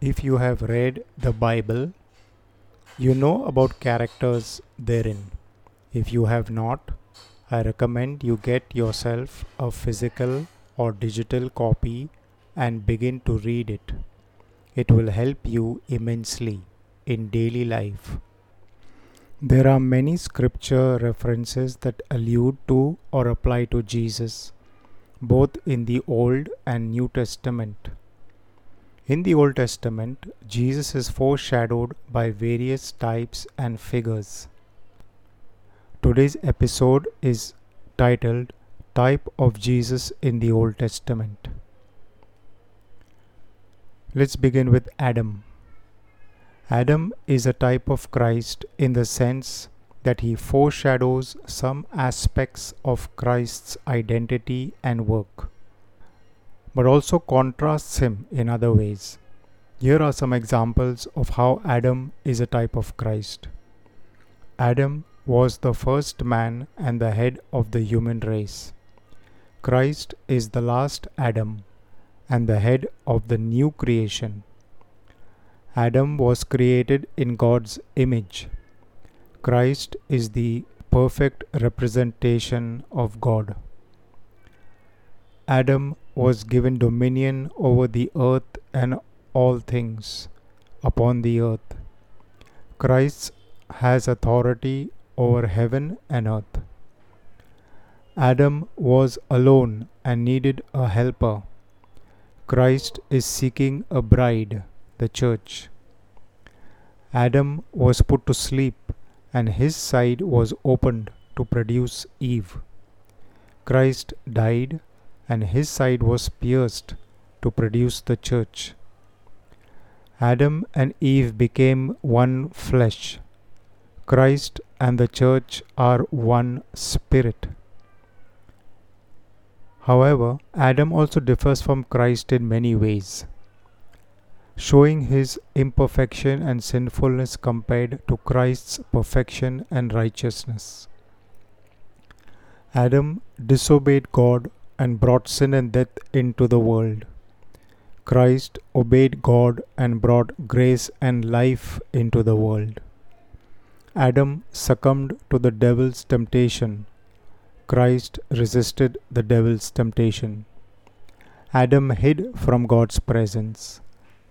If you have read the Bible, you know about characters therein. If you have not, I recommend you get yourself a physical or digital copy and begin to read it. It will help you immensely in daily life. There are many scripture references that allude to or apply to Jesus, both in the Old and New Testament. In the Old Testament, Jesus is foreshadowed by various types and figures. Today's episode is titled Type of Jesus in the Old Testament. Let's begin with Adam. Adam is a type of Christ in the sense that he foreshadows some aspects of Christ's identity and work but also contrasts him in other ways. Here are some examples of how Adam is a type of Christ. Adam was the first man and the head of the human race. Christ is the last Adam and the head of the new creation. Adam was created in God's image. Christ is the perfect representation of God. Adam was given dominion over the earth and all things upon the earth. Christ has authority over heaven and earth. Adam was alone and needed a helper. Christ is seeking a bride, the church. Adam was put to sleep and his side was opened to produce Eve. Christ died and his side was pierced to produce the church. Adam and Eve became one flesh. Christ and the church are one spirit. However, Adam also differs from Christ in many ways, showing his imperfection and sinfulness compared to Christ's perfection and righteousness. Adam disobeyed God and brought sin and death into the world. Christ obeyed God and brought grace and life into the world. Adam succumbed to the devil's temptation. Christ resisted the devil's temptation. Adam hid from God's presence.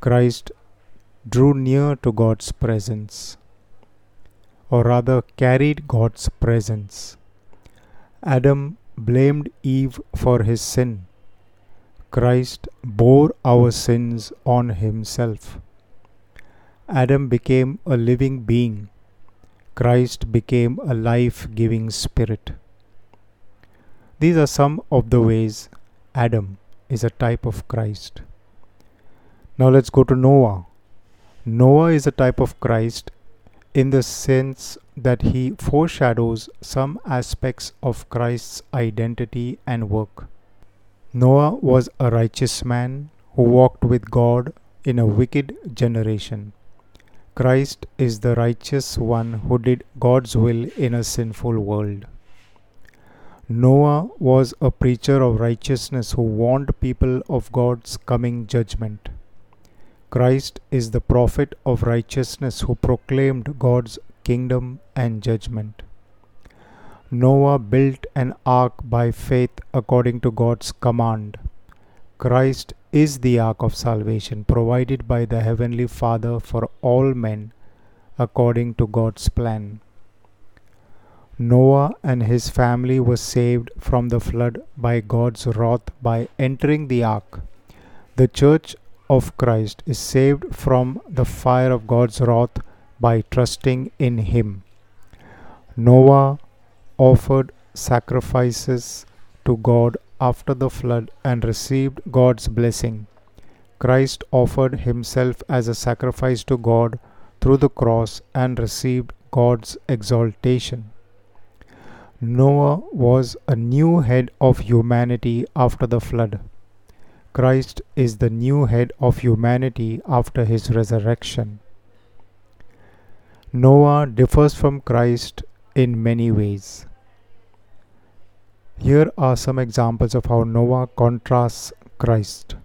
Christ drew near to God's presence, or rather carried God's presence. Adam blamed Eve for his sin. Christ bore our sins on himself. Adam became a living being. Christ became a life giving spirit. These are some of the ways Adam is a type of Christ. Now let's go to Noah. Noah is a type of Christ in the sense that he foreshadows some aspects of Christ's identity and work. Noah was a righteous man who walked with God in a wicked generation. Christ is the righteous one who did God's will in a sinful world. Noah was a preacher of righteousness who warned people of God's coming judgment. Christ is the prophet of righteousness who proclaimed God's kingdom and judgment. Noah built an ark by faith according to God's command. Christ is the ark of salvation provided by the Heavenly Father for all men according to God's plan. Noah and his family were saved from the flood by God's wrath by entering the ark. The church of Christ is saved from the fire of God's wrath by trusting in Him. Noah offered sacrifices to God after the flood and received God's blessing. Christ offered himself as a sacrifice to God through the cross and received God's exaltation. Noah was a new head of humanity after the flood. Christ is the new head of humanity after his resurrection. Noah differs from Christ in many ways. Here are some examples of how Noah contrasts Christ.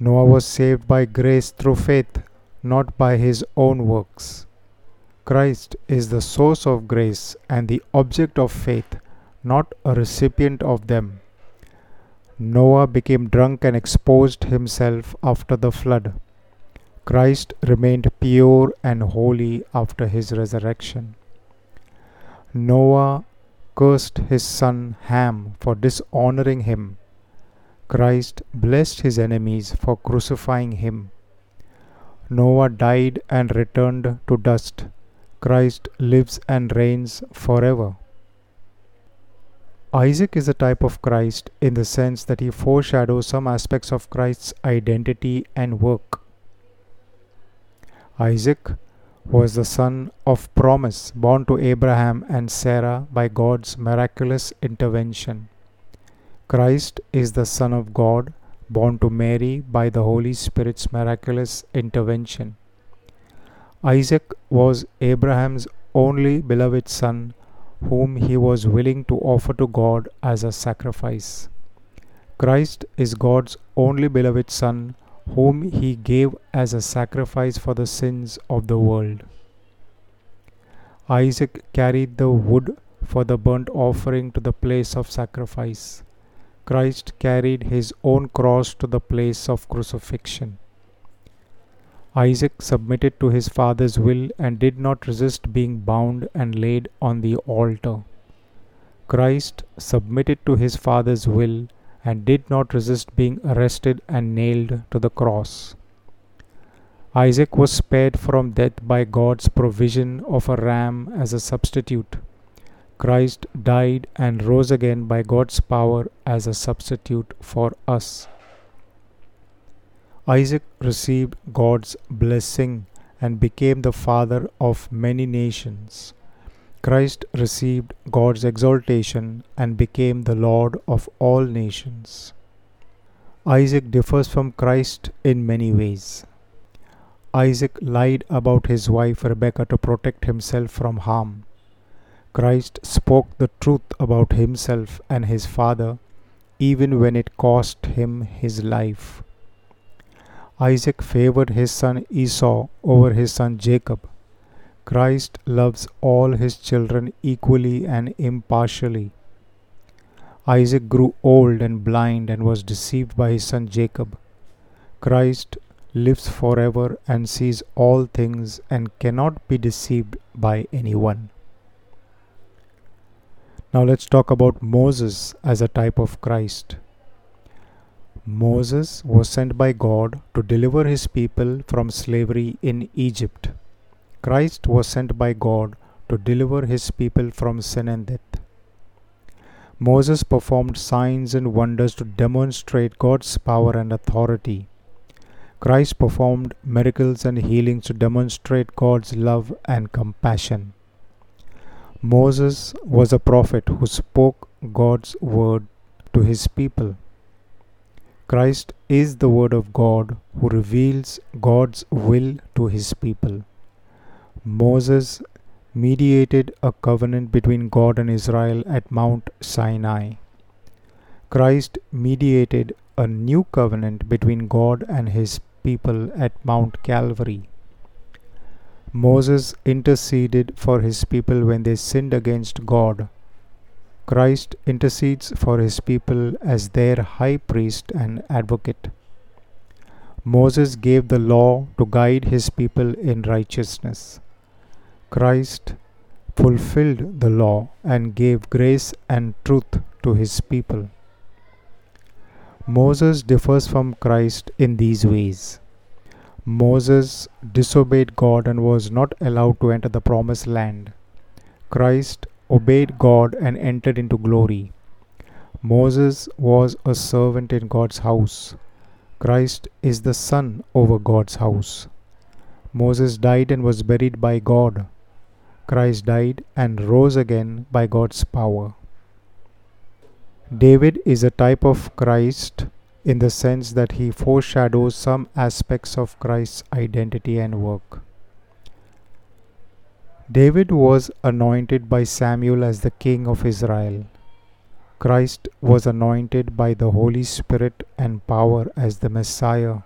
Noah was saved by grace through faith, not by his own works. Christ is the source of grace and the object of faith, not a recipient of them. Noah became drunk and exposed himself after the flood. Christ remained pure and holy after his resurrection. Noah cursed his son Ham for dishonoring him. Christ blessed his enemies for crucifying him. Noah died and returned to dust. Christ lives and reigns forever. Isaac is a type of Christ in the sense that he foreshadows some aspects of Christ's identity and work. Isaac was the son of promise born to Abraham and Sarah by God's miraculous intervention. Christ is the Son of God born to Mary by the Holy Spirit's miraculous intervention. Isaac was Abraham's only beloved son whom he was willing to offer to God as a sacrifice. Christ is God's only beloved Son, whom he gave as a sacrifice for the sins of the world. Isaac carried the wood for the burnt offering to the place of sacrifice. Christ carried his own cross to the place of crucifixion. Isaac submitted to his father's will and did not resist being bound and laid on the altar. Christ submitted to his father's will and did not resist being arrested and nailed to the cross. Isaac was spared from death by God's provision of a ram as a substitute. Christ died and rose again by God's power as a substitute for us. Isaac received God's blessing and became the father of many nations. Christ received God's exaltation and became the Lord of all nations. Isaac differs from Christ in many ways. Isaac lied about his wife Rebekah to protect himself from harm. Christ spoke the truth about himself and his father even when it cost him his life. Isaac favored his son Esau over his son Jacob. Christ loves all his children equally and impartially. Isaac grew old and blind and was deceived by his son Jacob. Christ lives forever and sees all things and cannot be deceived by anyone. Now let's talk about Moses as a type of Christ. Moses was sent by God to deliver his people from slavery in Egypt. Christ was sent by God to deliver his people from sin and death. Moses performed signs and wonders to demonstrate God's power and authority. Christ performed miracles and healings to demonstrate God's love and compassion. Moses was a prophet who spoke God's word to his people. Christ is the Word of God who reveals God's will to his people. Moses mediated a covenant between God and Israel at Mount Sinai. Christ mediated a new covenant between God and his people at Mount Calvary. Moses interceded for his people when they sinned against God Christ intercedes for his people as their high priest and advocate. Moses gave the law to guide his people in righteousness. Christ fulfilled the law and gave grace and truth to his people. Moses differs from Christ in these ways. Moses disobeyed God and was not allowed to enter the promised land. Christ obeyed God and entered into glory. Moses was a servant in God's house. Christ is the son over God's house. Moses died and was buried by God. Christ died and rose again by God's power. David is a type of Christ in the sense that he foreshadows some aspects of Christ's identity and work. David was anointed by Samuel as the king of Israel. Christ was anointed by the Holy Spirit and power as the Messiah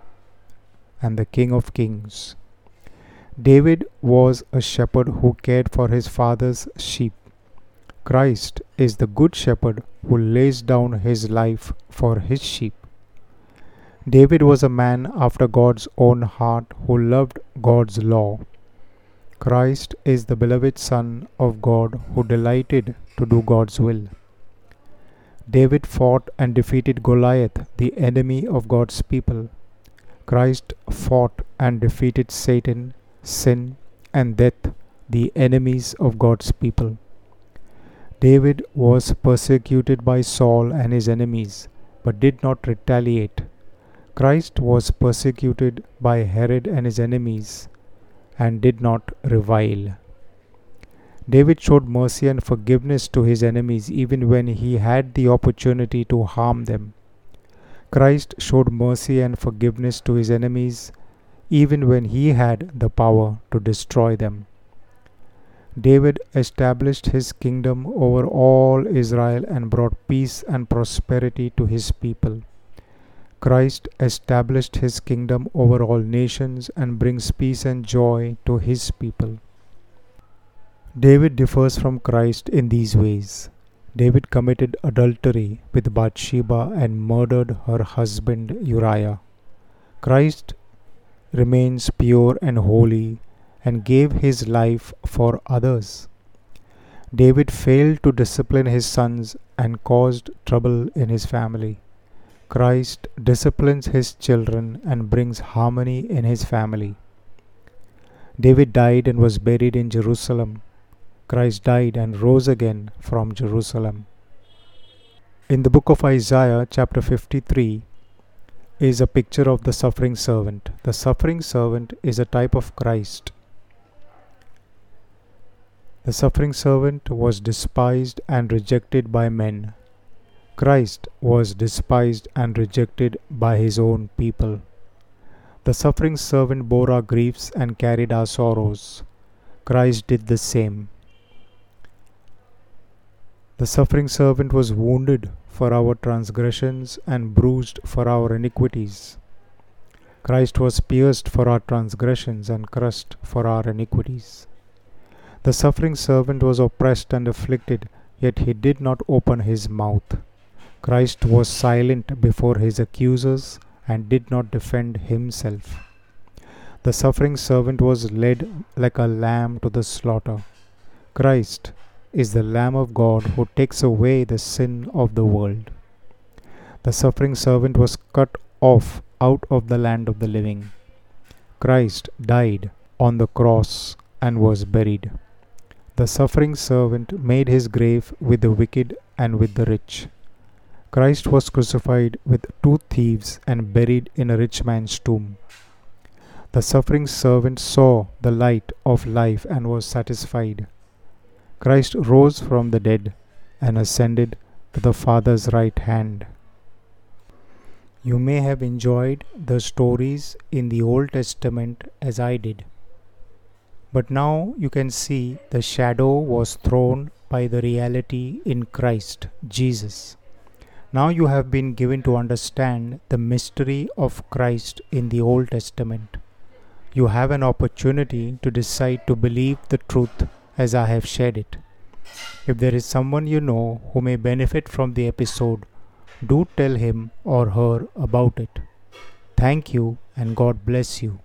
and the King of Kings. David was a shepherd who cared for his father's sheep. Christ is the good shepherd who lays down his life for his sheep. David was a man after God's own heart who loved God's law. Christ is the beloved Son of God who delighted to do God's will. David fought and defeated Goliath, the enemy of God's people. Christ fought and defeated Satan, sin, and death, the enemies of God's people. David was persecuted by Saul and his enemies, but did not retaliate. Christ was persecuted by Herod and his enemies, and did not revile. David showed mercy and forgiveness to his enemies even when he had the opportunity to harm them. Christ showed mercy and forgiveness to his enemies even when he had the power to destroy them. David established his kingdom over all Israel and brought peace and prosperity to his people. Christ established his kingdom over all nations and brings peace and joy to his people. David differs from Christ in these ways. David committed adultery with Bathsheba and murdered her husband Uriah. Christ remains pure and holy and gave his life for others. David failed to discipline his sons and caused trouble in his family. Christ disciplines his children and brings harmony in his family. David died and was buried in Jerusalem. Christ died and rose again from Jerusalem. In the book of Isaiah, chapter 53, is a picture of the suffering servant. The suffering servant is a type of Christ. The suffering servant was despised and rejected by men. Christ was despised and rejected by his own people. The suffering servant bore our griefs and carried our sorrows. Christ did the same. The suffering servant was wounded for our transgressions and bruised for our iniquities. Christ was pierced for our transgressions and crushed for our iniquities. The suffering servant was oppressed and afflicted, yet he did not open his mouth. Christ was silent before his accusers and did not defend himself. The suffering servant was led like a lamb to the slaughter. Christ is the Lamb of God who takes away the sin of the world. The suffering servant was cut off out of the land of the living. Christ died on the cross and was buried. The suffering servant made his grave with the wicked and with the rich. Christ was crucified with two thieves and buried in a rich man's tomb. The suffering servant saw the light of life and was satisfied. Christ rose from the dead and ascended to the Father's right hand. You may have enjoyed the stories in the Old Testament as I did. But now you can see the shadow was thrown by the reality in Christ Jesus. Now you have been given to understand the mystery of Christ in the Old Testament. You have an opportunity to decide to believe the truth as I have shared it. If there is someone you know who may benefit from the episode, do tell him or her about it. Thank you and God bless you.